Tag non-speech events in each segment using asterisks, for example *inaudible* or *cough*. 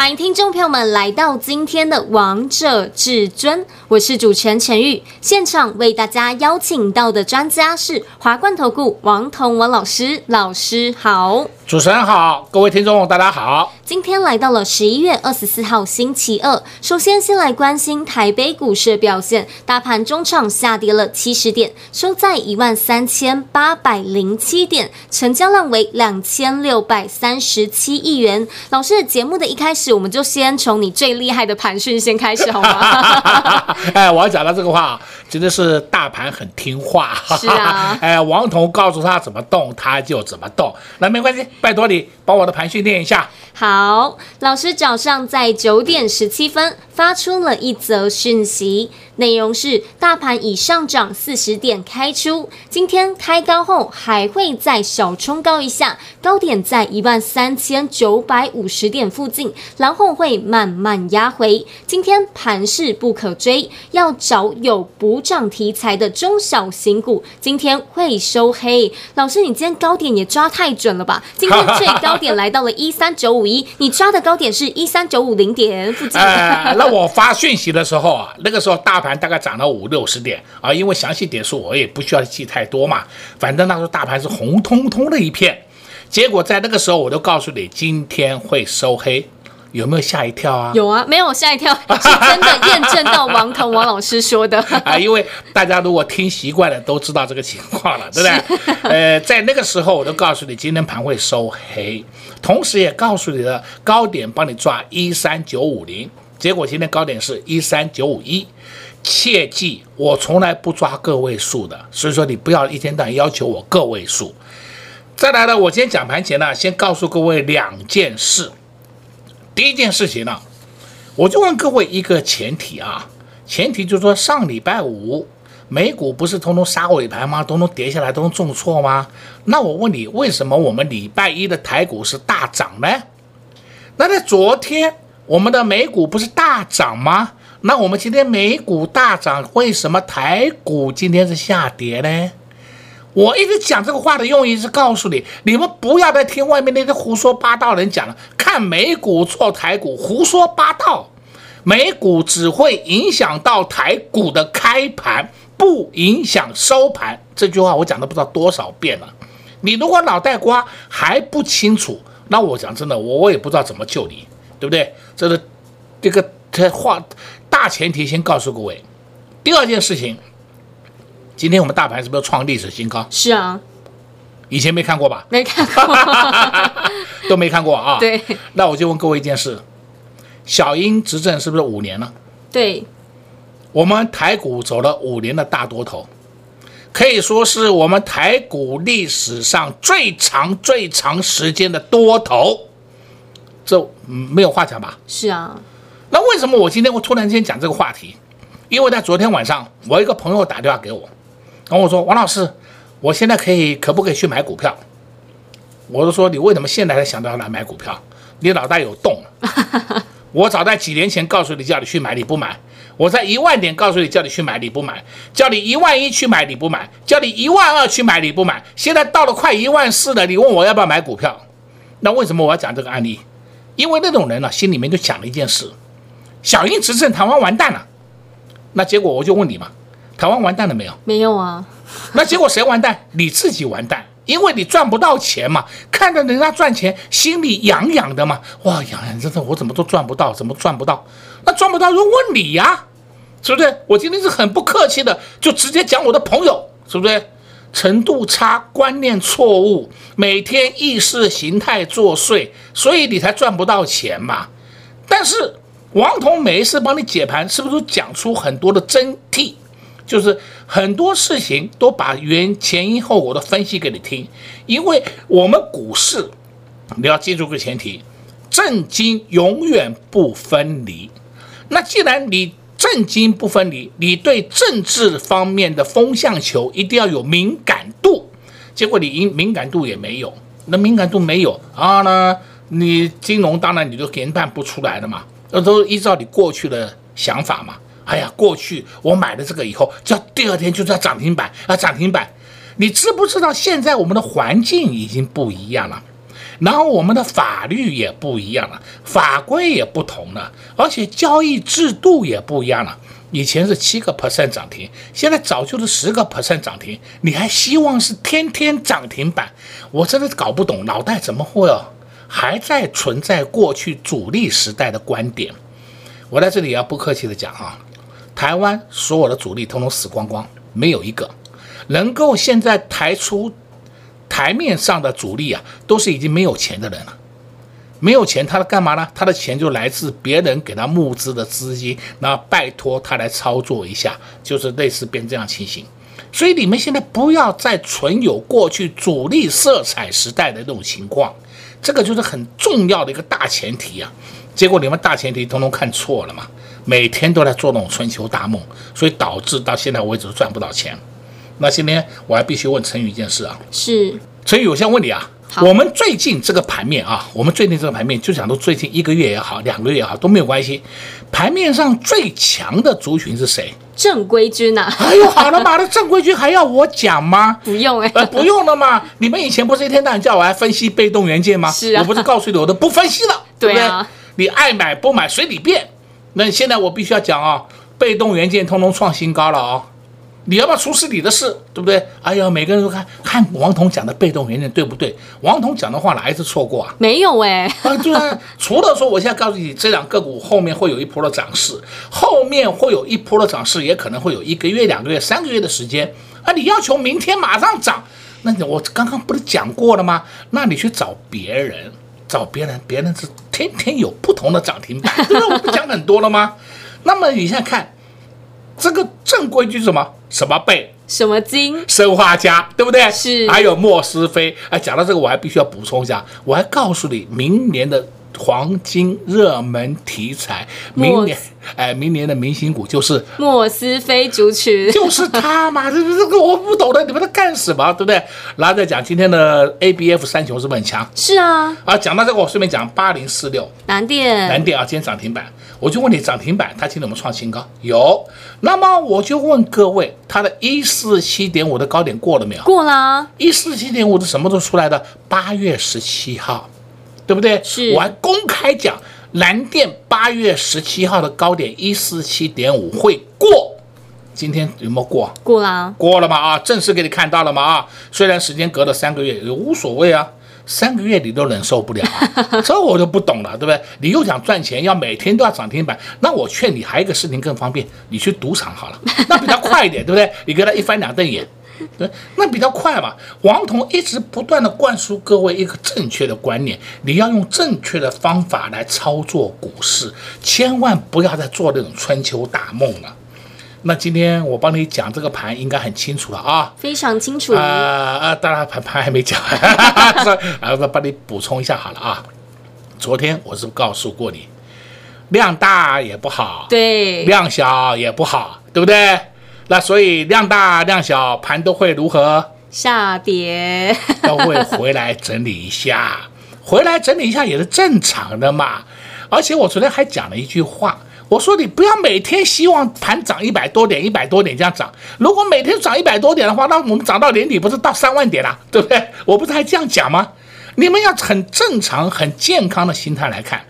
欢迎听众朋友们来到今天的《王者至尊》，我是主持人陈玉。现场为大家邀请到的专家是华冠投顾王彤王老师，老师好。主持人好，各位听众大家好。今天来到了十一月二十四号星期二，首先先来关心台北股市的表现，大盘中场下跌了七十点，收在一万三千八百零七点，成交量为两千六百三十七亿元。老师，节目的一开始，我们就先从你最厉害的盘讯先开始好吗？*laughs* 哎，我要讲到这个话，真的是大盘很听话。是啊，*laughs* 哎，王彤告诉他怎么动，他就怎么动，那没关系。拜托你把我的盘训练一下。好，老师早上在九点十七分发出了一则讯息，内容是：大盘已上涨四十点开出，今天开高后还会再小冲高一下，高点在一万三千九百五十点附近，然后会慢慢压回。今天盘势不可追，要找有补涨题材的中小型股。今天会收黑。老师，你今天高点也抓太准了吧？今天最高点来到了一三九五一，你抓的高点是一三九五零点附近。*laughs* 我发讯息的时候啊，那个时候大盘大概涨了五六十点啊，因为详细点数我也不需要记太多嘛，反正那时候大盘是红彤彤的一片。结果在那个时候，我都告诉你今天会收黑。有没有吓一跳啊？有啊，没有吓一跳，*laughs* 是真的验证到王彤王老师说的 *laughs* 啊。因为大家如果听习惯了，都知道这个情况了，对不对？呃，在那个时候，我都告诉你今天盘会收黑，同时也告诉你了高点帮你抓一三九五零，结果今天高点是一三九五一。切记，我从来不抓个位数的，所以说你不要一天到晚要求我个位数。再来呢，我今天讲盘前呢，先告诉各位两件事。第一件事情呢，我就问各位一个前提啊，前提就是说上礼拜五美股不是通通杀尾盘吗？通通跌下来，通通重挫吗？那我问你，为什么我们礼拜一的台股是大涨呢？那在昨天我们的美股不是大涨吗？那我们今天美股大涨，为什么台股今天是下跌呢？我一直讲这个话的用意是告诉你，你们不要再听外面那些胡说八道人讲了。看美股做台股，胡说八道。美股只会影响到台股的开盘，不影响收盘。这句话我讲的不知道多少遍了。你如果脑袋瓜还不清楚，那我讲真的，我我也不知道怎么救你，对不对？这个这个这话大前提先告诉各位。第二件事情。今天我们大盘是不是创历史新高？是啊，以前没看过吧？没看过，*laughs* 都没看过啊。*laughs* 对，那我就问各位一件事：小英执政是不是五年了？对，我们台股走了五年的大多头，可以说是我们台股历史上最长最长时间的多头，这没有话讲吧？是啊。那为什么我今天会突然间讲这个话题？因为在昨天晚上，我一个朋友打电话给我。跟我说，王老师，我现在可以可不可以去买股票？我就说，你为什么现在才想到要来买股票？你脑袋有洞？*laughs* 我早在几年前告诉你叫你去买，你不买；我在一万点告诉你叫你去买，你不买；叫你一万一去买，你不买；叫你一万二去买，你不买。现在到了快一万四了，你问我要不要买股票？那为什么我要讲这个案例？因为那种人呢、啊，心里面就想了一件事：小英执政，台湾完蛋了。那结果我就问你嘛。台湾完蛋了没有？没有啊。那结果谁完蛋？你自己完蛋，因为你赚不到钱嘛。看着人家赚钱，心里痒痒的嘛。哇，痒痒，真的，我怎么都赚不到，怎么赚不到？那赚不到就问你呀，是不是？我今天是很不客气的，就直接讲我的朋友，是不是？程度差，观念错误，每天意识形态作祟，所以你才赚不到钱嘛。但是王彤每一次帮你解盘，是不是讲出很多的真谛？就是很多事情都把原前因后果的分析给你听，因为我们股市，你要记住个前提，正经永远不分离。那既然你政经不分离，你对政治方面的风向球一定要有敏感度。结果你敏敏感度也没有，那敏感度没有啊呢？你金融当然你都研判不出来的嘛，那都依照你过去的想法嘛。哎呀，过去我买了这个以后，叫第二天就在涨停板啊，涨停板。你知不知道现在我们的环境已经不一样了，然后我们的法律也不一样了，法规也不同了，而且交易制度也不一样了。以前是七个 percent 涨停，现在早就是十个 percent 涨停，你还希望是天天涨停板？我真的搞不懂，脑袋怎么会哦，还在存在过去主力时代的观点？我在这里要不客气的讲啊，台湾所有的主力统统死光光，没有一个能够现在抬出台面上的主力啊，都是已经没有钱的人了。没有钱，他干嘛呢？他的钱就来自别人给他募资的资金，那拜托他来操作一下，就是类似变这样情形。所以你们现在不要再存有过去主力色彩时代的那种情况，这个就是很重要的一个大前提啊。结果你们大前提通通看错了嘛，每天都在做那种春秋大梦，所以导致到现在为止赚不到钱。那今天我还必须问陈宇一件事啊，是陈宇，我先问你啊。我们最近这个盘面啊，我们最近这个盘面就讲到最近一个月也好，两个月也好都没有关系。盘面上最强的族群是谁？正规军呐、啊！哎呦，好了嘛，那 *laughs* 正规军还要我讲吗？不用哎、呃，不用了嘛。你们以前不是一天到晚叫我来分析被动元件吗？是啊。我不是告诉你我都不分析了，对不对？对啊、你爱买不买随你便。那现在我必须要讲啊，被动元件通通创新高了啊。你要不要出是你的事，对不对？哎呀，每个人都看看王彤讲的被动元件对不对？王彤讲的话哪一次错过啊？没有哎、欸，啊，对啊。除了说我现在告诉你，这两个股后面会有一波的涨势，后面会有一波的涨势，也可能会有一个月、两个月、三个月的时间。啊，你要求明天马上涨，那你我刚刚不是讲过了吗？那你去找别人，找别人，别人是天天有不同的涨停板，对不对？我不讲很多了吗？那么你现在看。这个正规军是什么？什么贝？什么金？生化家，对不对？是。还有莫斯菲。哎，讲到这个，我还必须要补充一下，我还告诉你，明年的黄金热门题材，明年，哎，明年的明星股就是莫斯菲族群，*laughs* 就是他嘛。这这个我不懂的，你们在干什么？对不对？然后再讲今天的 ABF 三雄是不是很强？是啊。啊，讲到这个，我顺便讲八零四六南电，南电啊，今天涨停板。我就问你，涨停板它今天有没有创新高？有。那么我就问各位，它的一四七点五的高点过了没有？过了。一四七点五是什么时候出来的？八月十七号，对不对？是。我还公开讲，蓝电八月十七号的高点一四七点五会过。今天有没有过？过了。过了嘛？啊，正式给你看到了嘛？啊，虽然时间隔了三个月，也无所谓啊。三个月你都忍受不了，啊 *laughs* 这我就不懂了，对不对？你又想赚钱，要每天都要涨停板，那我劝你还有一个事情更方便，你去赌场好了，那比较快一点，对不对？你跟他一翻两瞪眼，对，那比较快嘛。王彤一直不断的灌输各位一个正确的观念，你要用正确的方法来操作股市，千万不要再做那种春秋大梦了。那今天我帮你讲这个盘应该很清楚了啊，非常清楚。啊啊，当然盘盘还没讲，*laughs* 啊，我帮你补充一下好了啊。昨天我是告诉过你，量大也不好，对，量小也不好，对不对？那所以量大量小盘都会如何？下跌，都会回来整理一下，*laughs* 回来整理一下也是正常的嘛。而且我昨天还讲了一句话。我说你不要每天希望盘涨一百多点，一百多点这样涨。如果每天涨一百多点的话，那我们涨到年底不是到三万点了，*laughs* 对不对？我不是还这样讲吗？你们要很正常、很健康的心态来看，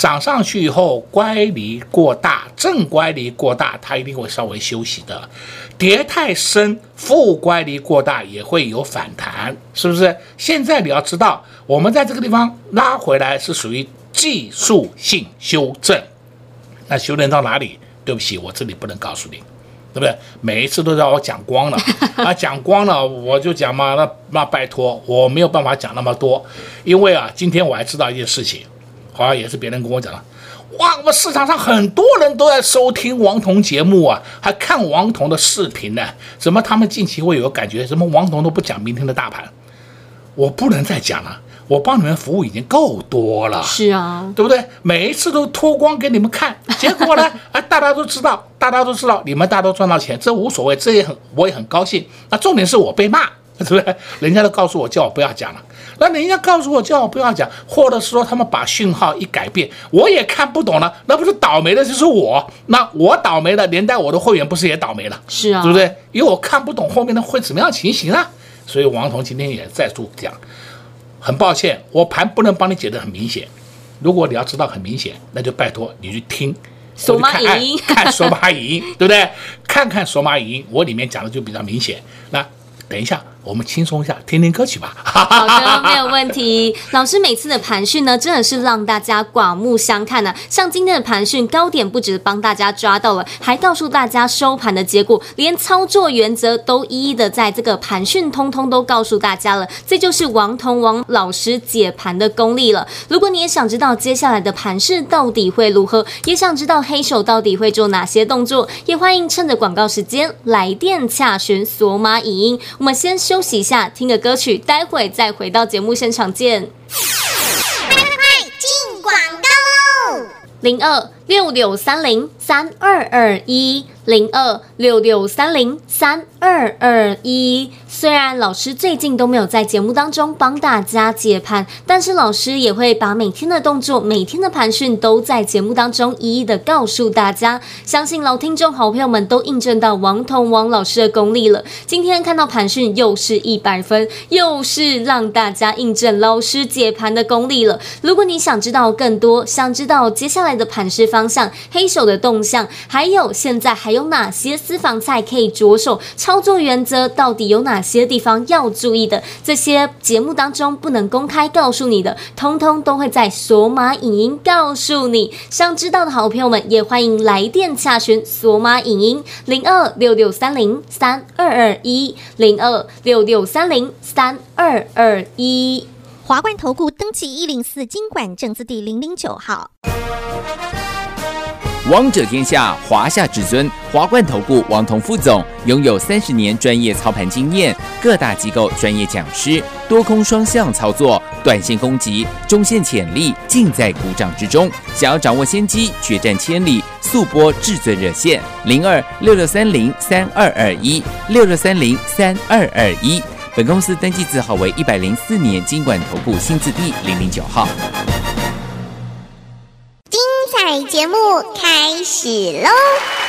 涨上去以后乖离过大，正乖离过大，它一定会稍微休息的。跌太深，负乖离过大也会有反弹，是不是？现在你要知道，我们在这个地方拉回来是属于技术性修正。那修炼到哪里？对不起，我这里不能告诉你，对不对？每一次都让我讲光了啊，讲光了，我就讲嘛，那那拜托，我没有办法讲那么多，因为啊，今天我还知道一件事情，好像也是别人跟我讲了，哇，我们市场上很多人都在收听王彤节目啊，还看王彤的视频呢，怎么他们近期会有个感觉，什么王彤都不讲明天的大盘，我不能再讲了。我帮你们服务已经够多了，是啊，对不对？每一次都脱光给你们看，结果呢，啊，*laughs* 大家都知道，大家都知道，你们大家都赚到钱，这无所谓，这也很，我也很高兴。那重点是我被骂，*laughs* 对不对？人家都告诉我叫我不要讲了，那人家告诉我叫我不要讲，或者是说他们把讯号一改变，我也看不懂了，那不是倒霉的就是我，那我倒霉了，连带我的会员不是也倒霉了？是啊，对不对？因为我看不懂后面的会怎么样情形啊。所以王彤今天也再度讲，很抱歉，我盘不能帮你解得很明显。如果你要知道很明显，那就拜托你去听索马语音，*laughs* 看索马语音，对不对？看看索马语音，我里面讲的就比较明显。那等一下。我们轻松一下，听听歌曲吧。好的，没有问题。*laughs* 老师每次的盘讯呢，真的是让大家刮目相看呢、啊。像今天的盘讯高点，不止帮大家抓到了，还告诉大家收盘的结果，连操作原则都一一的在这个盘讯通通都告诉大家了。这就是王同王老师解盘的功力了。如果你也想知道接下来的盘势到底会如何，也想知道黑手到底会做哪些动作，也欢迎趁着广告时间来电洽询索马影音。我们先。休息一下，听个歌曲，待会再回到节目现场见。快快快，进广告喽！零二六六三零三二二一。零二六六三零三二二一。虽然老师最近都没有在节目当中帮大家解盘，但是老师也会把每天的动作、每天的盘讯都在节目当中一一的告诉大家。相信老听众、好朋友们都印证到王彤王老师的功力了。今天看到盘讯又是一百分，又是让大家印证老师解盘的功力了。如果你想知道更多，想知道接下来的盘势方向、黑手的动向，还有现在还有。有哪些私房菜可以着手操作？原则到底有哪些些地方要注意的？这些节目当中不能公开告诉你的，通通都会在索马影音告诉你。想知道的好朋友们，也欢迎来电洽询索马影音零二六六三零三二二一零二六六三零三二二一华冠投顾登记一零四金管证字第零零九号。王者天下，华夏至尊，华冠投顾王彤副总拥有三十年专业操盘经验，各大机构专业讲师，多空双向操作，短线攻击，中线潜力尽在股掌之中。想要掌握先机，决战千里，速拨至尊热线零二六六三零三二二一六六三零三二二一。本公司登记字号为一百零四年金管投顾新字第零零九号。节目开始喽！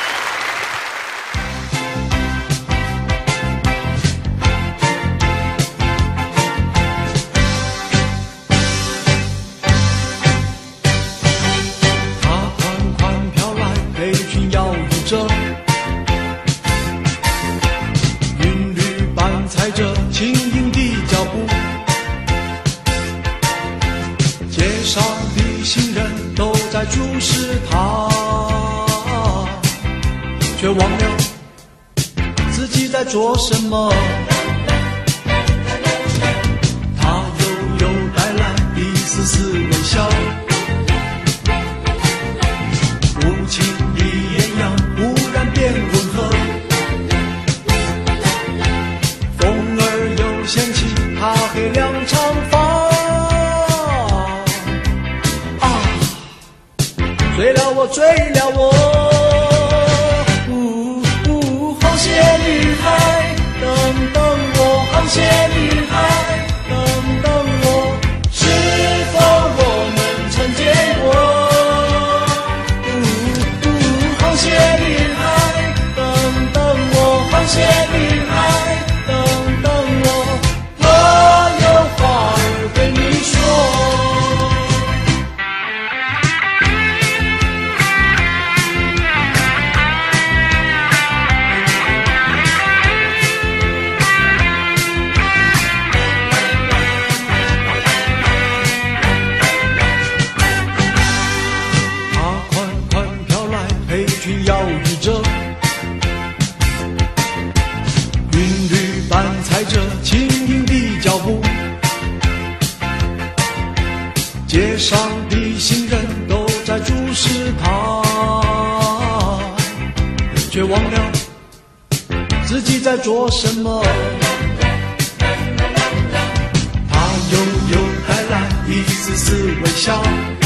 忘了自己在做什么。微笑。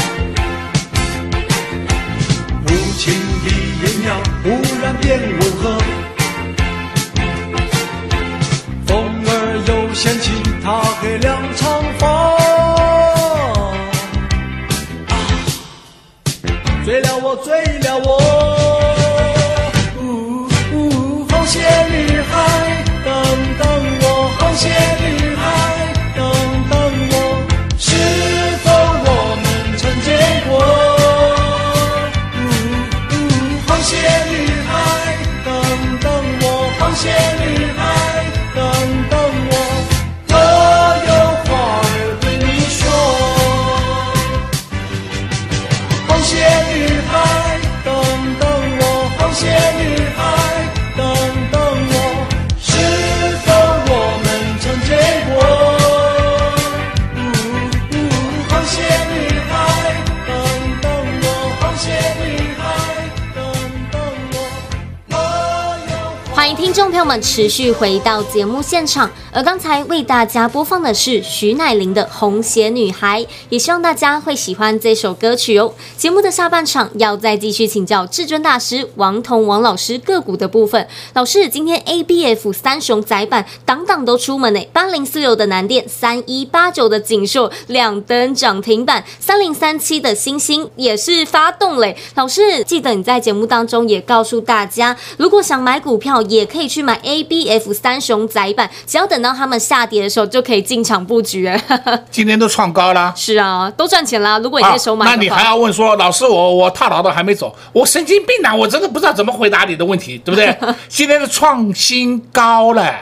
我们，持续回到节目现场，而刚才为大家播放的是徐乃麟的《红鞋女孩》，也希望大家会喜欢这首歌曲哦。节目的下半场要再继续请教至尊大师王彤王老师个股的部分。老师，今天 ABF 三雄窄板档档都出门呢，八零四六的南电，三一八九的锦硕两灯涨停板，三零三七的星星也是发动嘞。老师，记得你在节目当中也告诉大家，如果想买股票，也可以。去买 ABF 三雄窄板，只要等到他们下跌的时候，就可以进场布局。*laughs* 今天都创高了，是啊，都赚钱了。如果你在手买、啊，那你还要问说，老师，我我套牢的还没走，我神经病啊！我真的不知道怎么回答你的问题，对不对？*laughs* 今天是创新高了，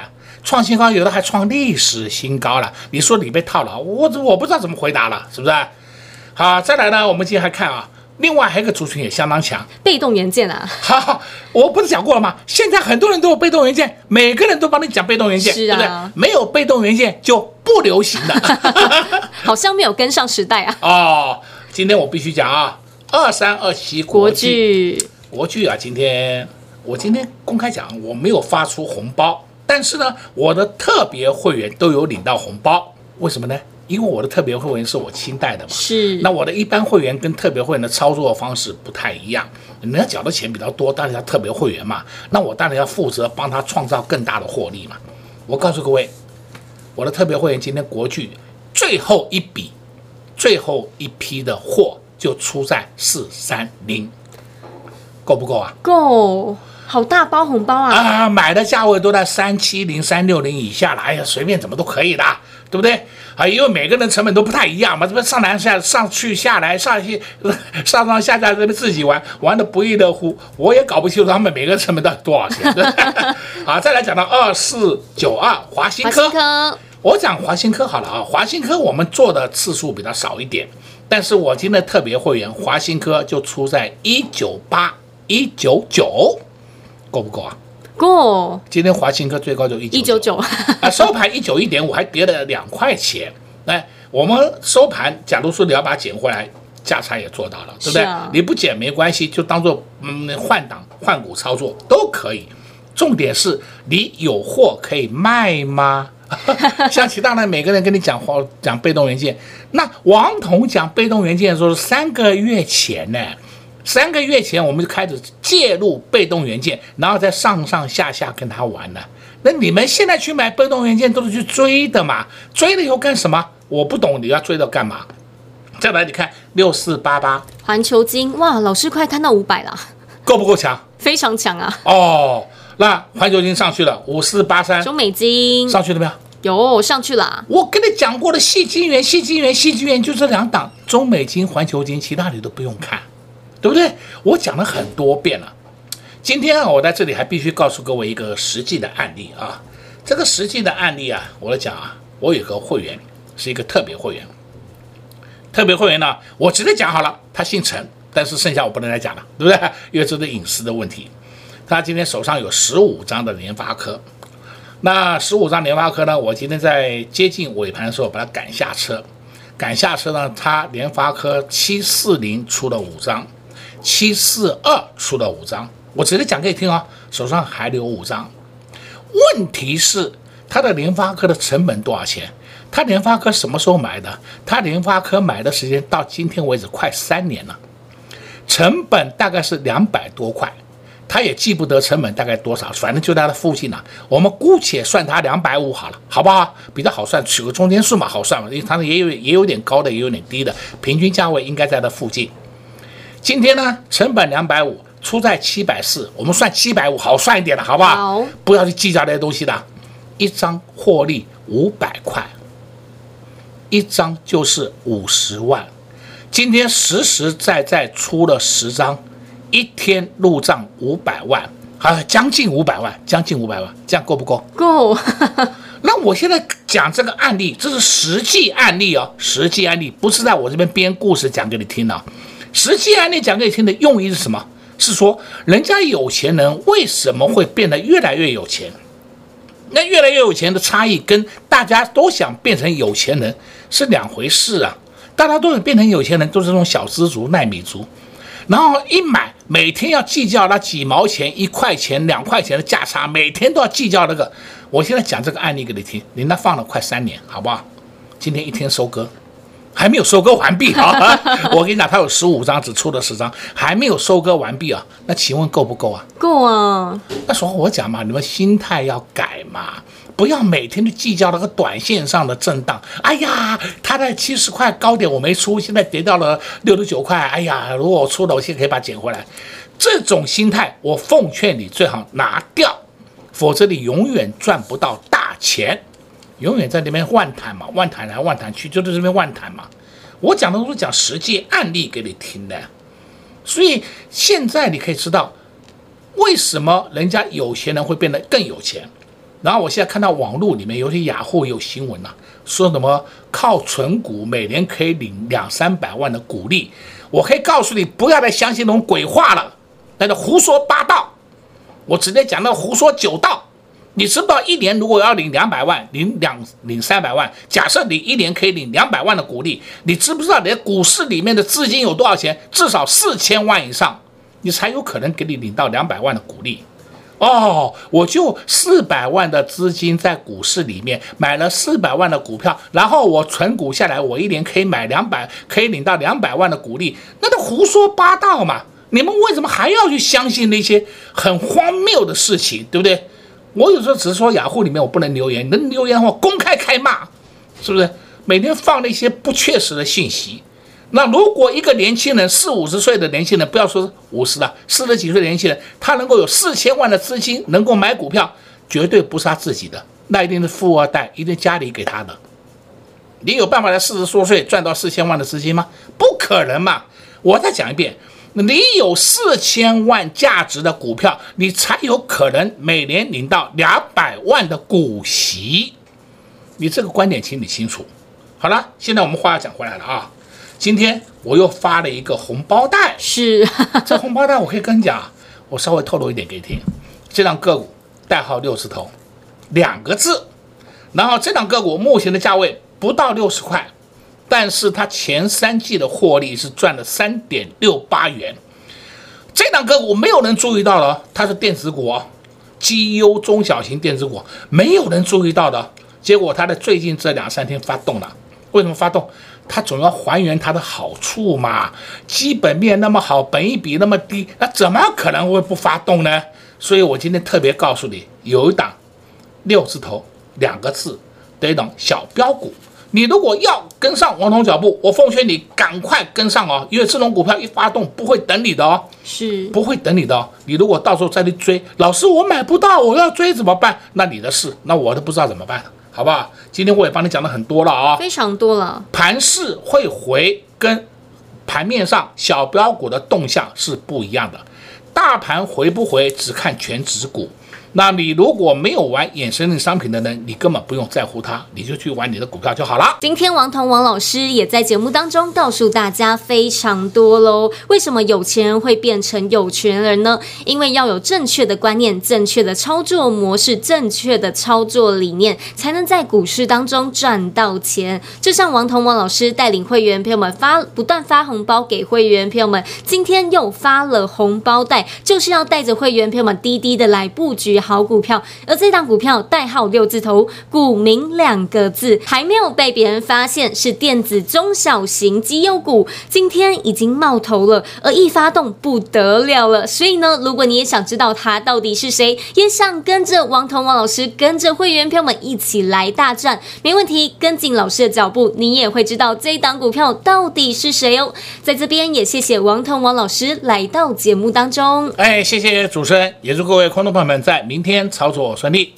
创新高，有的还创历史新高了。你说你被套牢，我我不知道怎么回答了，是不是？好，再来呢，我们今天还看啊。另外还有一个族群也相当强，被动元件啊！哈哈，我不是讲过了吗？现在很多人都有被动元件，每个人都帮你讲被动元件，是啊、对不对？没有被动元件就不流行了，*laughs* 好像没有跟上时代啊！*laughs* 哦，今天我必须讲啊，二三二七国际，国巨啊，今天我今天公开讲，我没有发出红包，但是呢，我的特别会员都有领到红包，为什么呢？因为我的特别会员是我亲带的嘛，是。那我的一般会员跟特别会员的操作方式不太一样，人家缴的钱比较多，当然要特别会员嘛，那我当然要负责帮他创造更大的获利嘛。我告诉各位，我的特别会员今天国巨最后一笔、最后一批的货就出在四三零，够不够啊？够，好大包红包啊！啊，买的价位都在三七零、三六零以下了，哎呀，随便怎么都可以的。对不对？啊，因为每个人成本都不太一样嘛，这边上来下上去下来上去 *laughs* 上上下下这边自己玩玩的不亦乐乎，我也搞不清楚他们每个成本到底多少钱。*laughs* 好，再来讲到二四九二华新科，科我讲华新科好了啊，华新科我们做的次数比较少一点，但是我今天特别会员华新科就出在一九八一九九，够不够啊？过，今天华新科最高就一九九，*laughs* 啊，收盘一九一点五，还跌了两块钱。来，我们收盘，假如说你要把它捡回来，价差也做到了，对不对？啊、你不捡没关系，就当做嗯换挡换股操作都可以。重点是你有货可以卖吗？*laughs* 像其他的每个人跟你讲话讲被动元件，那王彤讲被动元件的时候是三个月前呢。三个月前我们就开始介入被动元件，然后再上上下下跟他玩了。那你们现在去买被动元件都是去追的嘛？追了以后干什么？我不懂你要追到干嘛？再来你看六四八八环球金，哇，老师快看到五百了，够不够强？非常强啊！哦，那环球金上去了，五四八三中美金上去了没有？有上去了。我跟你讲过的细金元、细金元、细金元就这两档，中美金、环球金，其他你都不用看。对不对？我讲了很多遍了。今天啊，我在这里还必须告诉各位一个实际的案例啊。这个实际的案例啊，我来讲啊，我有个会员是一个特别会员。特别会员呢，我直接讲好了，他姓陈，但是剩下我不能再讲了，对不对？*laughs* 因为这是隐私的问题。他今天手上有十五张的联发科，那十五张联发科呢，我今天在接近尾盘的时候把他赶下车，赶下车呢，他联发科七四零出了五张。七四二出了五张，我直接讲给你听啊、手上还留五张。问题是他的联发科的成本多少钱？他联发科什么时候买的？他联发科买的时间到今天为止快三年了，成本大概是两百多块，他也记不得成本大概多少，反正就在那附近了。我们姑且算他两百五好了，好不好？比较好算，取个中间数嘛，好算嘛。因为它也有也有点高的，也有点低的，平均价位应该在那附近。今天呢，成本两百五，出在七百四，我们算七百五，好算一点的，好不好？好，不要去计较那些东西的。一张获利五百块，一张就是五十万。今天实实在在出了十张，一天入账五百万，啊，将近五百万，将近五百万，这样够不够？够。*laughs* 那我现在讲这个案例，这是实际案例哦，实际案例不是在我这边编故事讲给你听的。实际案例讲给你听的用意是什么？是说人家有钱人为什么会变得越来越有钱？那越来越有钱的差异跟大家都想变成有钱人是两回事啊！大家都想变成有钱人，都是这种小资族、耐米族，然后一买每天要计较那几毛钱、一块钱、两块钱的价差，每天都要计较那个。我现在讲这个案例给你听，你那放了快三年，好不好？今天一天收割。还没有收割完毕啊！*laughs* 我跟你讲，他有十五张，只出了十张，还没有收割完毕啊。那请问够不够啊？够啊！那时候我讲嘛，你们心态要改嘛，不要每天都计较那个短线上的震荡。哎呀，他在七十块高点我没出，现在跌到了六十九块。哎呀，如果我出了，我现在可以把它捡回来。这种心态，我奉劝你最好拿掉，否则你永远赚不到大钱。永远在那边万谈嘛，万谈来万谈去，就在这边万谈嘛。我讲的都是讲实际案例给你听的，所以现在你可以知道为什么人家有钱人会变得更有钱。然后我现在看到网络里面有些雅虎有新闻呐、说什么靠存股每年可以领两三百万的股利。我可以告诉你，不要再相信那种鬼话了，那个胡说八道。我直接讲到胡说九道。你知不知道一年如果要领两百万，领两领三百万？假设你一年可以领两百万的股利，你知不知道你股市里面的资金有多少钱？至少四千万以上，你才有可能给你领到两百万的股利。哦，我就四百万的资金在股市里面买了四百万的股票，然后我存股下来，我一年可以买两百，可以领到两百万的股利，那都胡说八道嘛！你们为什么还要去相信那些很荒谬的事情，对不对？我有时候只是说雅虎里面我不能留言，能留言的话公开开骂，是不是？每天放那些不确实的信息。那如果一个年轻人四五十岁的年轻人，不要说五十了，四十几岁的年轻人，他能够有四千万的资金，能够买股票，绝对不是他自己的，那一定是富二代，一定家里给他的。你有办法在四十多岁赚到四千万的资金吗？不可能嘛！我再讲一遍。你有四千万价值的股票，你才有可能每年领到两百万的股息。你这个观点，请你清楚。好了，现在我们话要讲回来了啊。今天我又发了一个红包袋，是 *laughs* 这红包袋，我可以跟你讲，我稍微透露一点给你听。这档个股代号六字头，两个字。然后这档个股目前的价位不到六十块。但是它前三季的获利是赚了三点六八元，这档个股没有人注意到了，它是电子股哦，绩优中小型电子股，没有人注意到的，结果它在最近这两三天发动了，为什么发动？它总要还原它的好处嘛，基本面那么好，本益比那么低，那怎么可能会不发动呢？所以我今天特别告诉你，有一档六字头两个字的一档小标股。你如果要跟上王彤脚步，我奉劝你赶快跟上哦，因为这种股票一发动不会等你的哦，是不会等你的哦。你如果到时候再去追，老师我买不到，我要追怎么办？那你的事，那我都不知道怎么办，好不好？今天我也帮你讲了很多了啊，非常多了。盘势会回跟盘面上小标股的动向是不一样的，大盘回不回只看全指股。那你如果没有玩衍生性商品的人，你根本不用在乎它，你就去玩你的股票就好了。今天王彤王老师也在节目当中告诉大家非常多喽。为什么有钱人会变成有权人呢？因为要有正确的观念、正确的操作模式、正确的操作理念，才能在股市当中赚到钱。就像王彤王老师带领会员朋友们发不断发红包给会员朋友们，今天又发了红包袋，就是要带着会员朋友们滴滴的来布局。好股票。而这档股票代号六字头，股名两个字，还没有被别人发现是电子中小型绩优股，今天已经冒头了，而一发动不得了了。所以呢，如果你也想知道它到底是谁，也想跟着王彤王老师，跟着会员朋友们一起来大战，没问题，跟紧老师的脚步，你也会知道这一档股票到底是谁哦。在这边也谢谢王彤王老师来到节目当中。哎，谢谢主持人，也祝各位观众朋友们在明天操作顺利。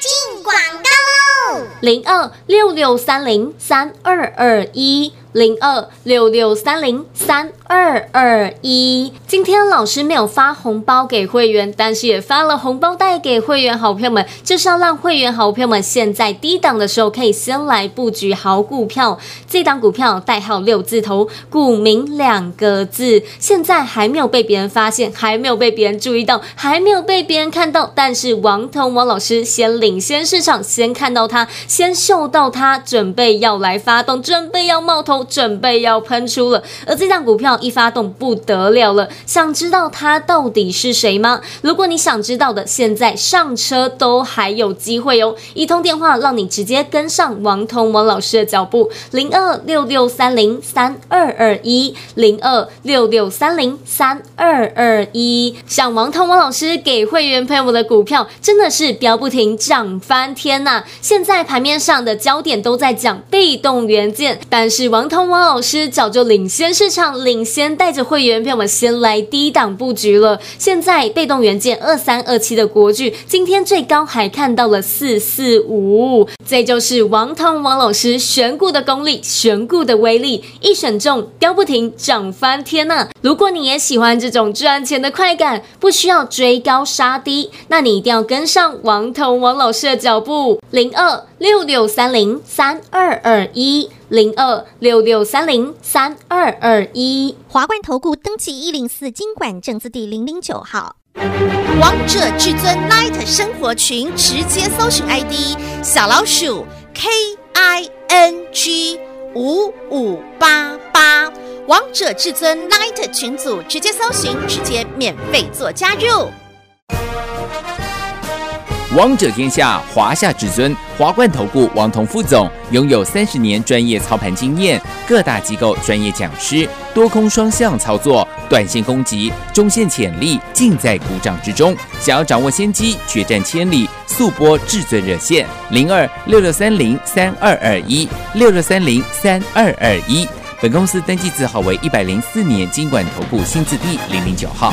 进广告喽！零二六六三零三二二一。零二六六三零三二二一，今天老师没有发红包给会员，但是也发了红包袋给会员好朋友们，就是要让会员好朋友们现在低档的时候可以先来布局好股票。这档股票代号六字头，股名两个字，现在还没有被别人发现，还没有被别人注意到，还没有被别人看到，但是王彤王老师先领先市场，先看到它，先嗅到它，准备要来发动，准备要冒头。准备要喷出了，而这档股票一发动不得了了，想知道它到底是谁吗？如果你想知道的，现在上车都还有机会哦！一通电话让你直接跟上王彤王老师的脚步，零二六六三零三二二一，零二六六三零三二二一。像王彤王老师给会员朋友们的股票，真的是飙不停，涨翻天呐！现在盘面上的焦点都在讲被动元件，但是王。王通王老师早就领先市场，领先带着会员朋友们先来低档布局了。现在被动元件二三二七的国巨，今天最高还看到了四四五，这就是王通王老师选股的功力，选股的威力，一选中飙不停，涨翻天呐、如果你也喜欢这种赚钱的快感，不需要追高杀低，那你一定要跟上王通王老师的脚步，零二六六三零三二二一。零二六六三零三二二一，华冠投顾登记一零四经管证字第零零九号，王者至尊 Light 生活群直接搜寻 ID 小老鼠 K I N G 五五八八，王者至尊 Light 群组直接搜寻，直接免费做加入。王者天下，华夏至尊，华冠投顾王彤副总拥有三十年专业操盘经验，各大机构专业讲师，多空双向操作，短线攻击，中线潜力尽在股掌之中。想要掌握先机，决战千里，速拨至尊热线零二六六三零三二二一六六三零三二二一。本公司登记字号为一百零四年金管投顾新字第零零九号。